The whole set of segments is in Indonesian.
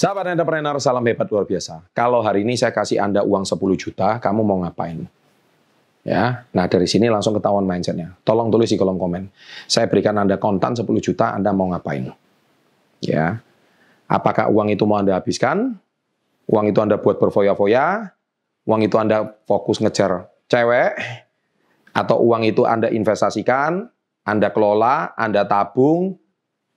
Sahabat entrepreneur, salam hebat luar biasa. Kalau hari ini saya kasih Anda uang 10 juta, kamu mau ngapain? Ya, nah dari sini langsung ketahuan mindsetnya. Tolong tulis di kolom komen. Saya berikan Anda kontan 10 juta, Anda mau ngapain? Ya, apakah uang itu mau Anda habiskan? Uang itu Anda buat berfoya-foya? Uang itu Anda fokus ngejar cewek? Atau uang itu Anda investasikan, Anda kelola, Anda tabung,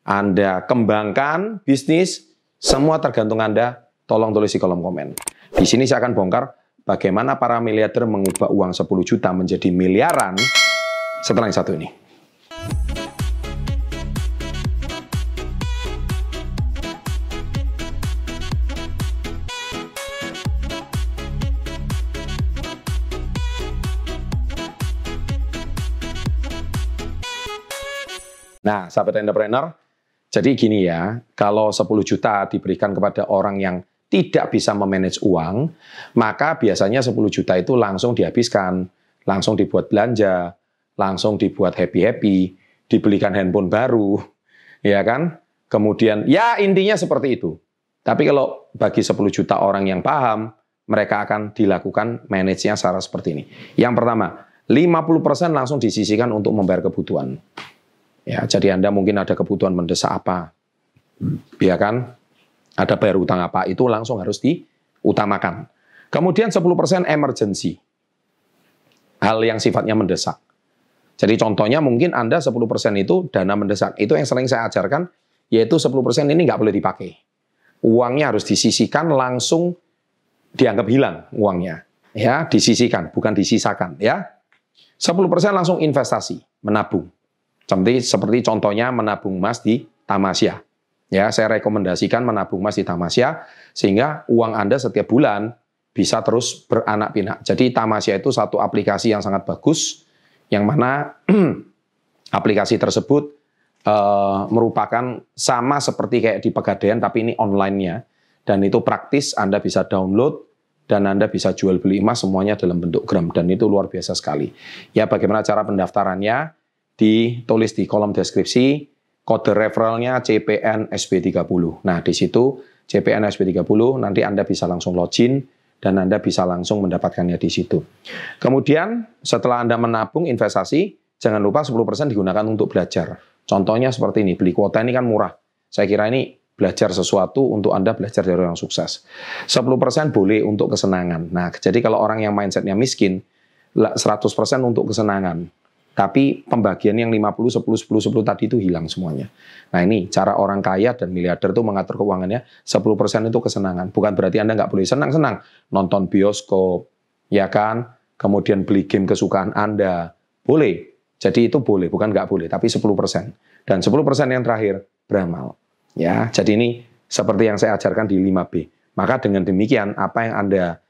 Anda kembangkan bisnis, semua tergantung Anda, tolong tulis di kolom komen. Di sini saya akan bongkar bagaimana para miliarder mengubah uang 10 juta menjadi miliaran setelah yang satu ini. Nah, sahabat entrepreneur, jadi gini ya, kalau 10 juta diberikan kepada orang yang tidak bisa memanage uang, maka biasanya 10 juta itu langsung dihabiskan, langsung dibuat belanja, langsung dibuat happy-happy, dibelikan handphone baru, ya kan? Kemudian, ya intinya seperti itu. Tapi kalau bagi 10 juta orang yang paham, mereka akan dilakukan manage-nya secara seperti ini. Yang pertama, 50% langsung disisikan untuk membayar kebutuhan. Ya, jadi Anda mungkin ada kebutuhan mendesak apa, ya kan? Ada bayar utang apa, itu langsung harus diutamakan. Kemudian 10% emergency. Hal yang sifatnya mendesak. Jadi contohnya mungkin Anda 10% itu dana mendesak. Itu yang sering saya ajarkan, yaitu 10% ini nggak boleh dipakai. Uangnya harus disisikan langsung dianggap hilang uangnya. Ya, disisikan, bukan disisakan. Ya, 10% langsung investasi, menabung. Seperti, seperti contohnya menabung emas di Tamasya. Ya, saya rekomendasikan menabung emas di Tamasya sehingga uang Anda setiap bulan bisa terus beranak pinak. Jadi Tamasya itu satu aplikasi yang sangat bagus yang mana aplikasi tersebut uh, merupakan sama seperti kayak di Pegadaian tapi ini online-nya dan itu praktis Anda bisa download dan Anda bisa jual beli emas semuanya dalam bentuk gram dan itu luar biasa sekali. Ya bagaimana cara pendaftarannya? Ditulis di kolom deskripsi kode referralnya CPN SB30. Nah, di situ CPN SB30 nanti Anda bisa langsung login dan Anda bisa langsung mendapatkannya di situ. Kemudian setelah Anda menabung investasi, jangan lupa 10% digunakan untuk belajar. Contohnya seperti ini, beli kuota ini kan murah. Saya kira ini belajar sesuatu untuk Anda belajar dari orang sukses. 10% boleh untuk kesenangan. Nah, jadi kalau orang yang mindsetnya miskin, 100% untuk kesenangan. Tapi pembagian yang 50, 10, 10, 10 tadi itu hilang semuanya. Nah ini cara orang kaya dan miliarder itu mengatur keuangannya 10% itu kesenangan. Bukan berarti Anda nggak boleh senang-senang. Nonton bioskop, ya kan? Kemudian beli game kesukaan Anda. Boleh. Jadi itu boleh, bukan nggak boleh, tapi 10%. Dan 10% yang terakhir, beramal. Ya, jadi ini seperti yang saya ajarkan di 5B. Maka dengan demikian, apa yang Anda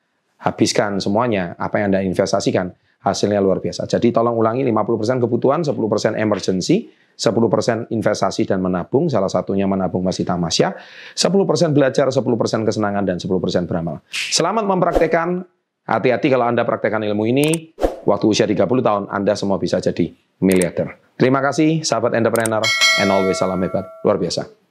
habiskan semuanya, apa yang Anda investasikan, hasilnya luar biasa. Jadi tolong ulangi 50% kebutuhan, 10% emergency, 10% investasi dan menabung, salah satunya menabung masih tamasya, 10% belajar, 10% kesenangan, dan 10% beramal. Selamat mempraktekkan, hati-hati kalau Anda praktekkan ilmu ini, waktu usia 30 tahun, Anda semua bisa jadi miliarder. Terima kasih, sahabat entrepreneur, and always salam hebat, luar biasa.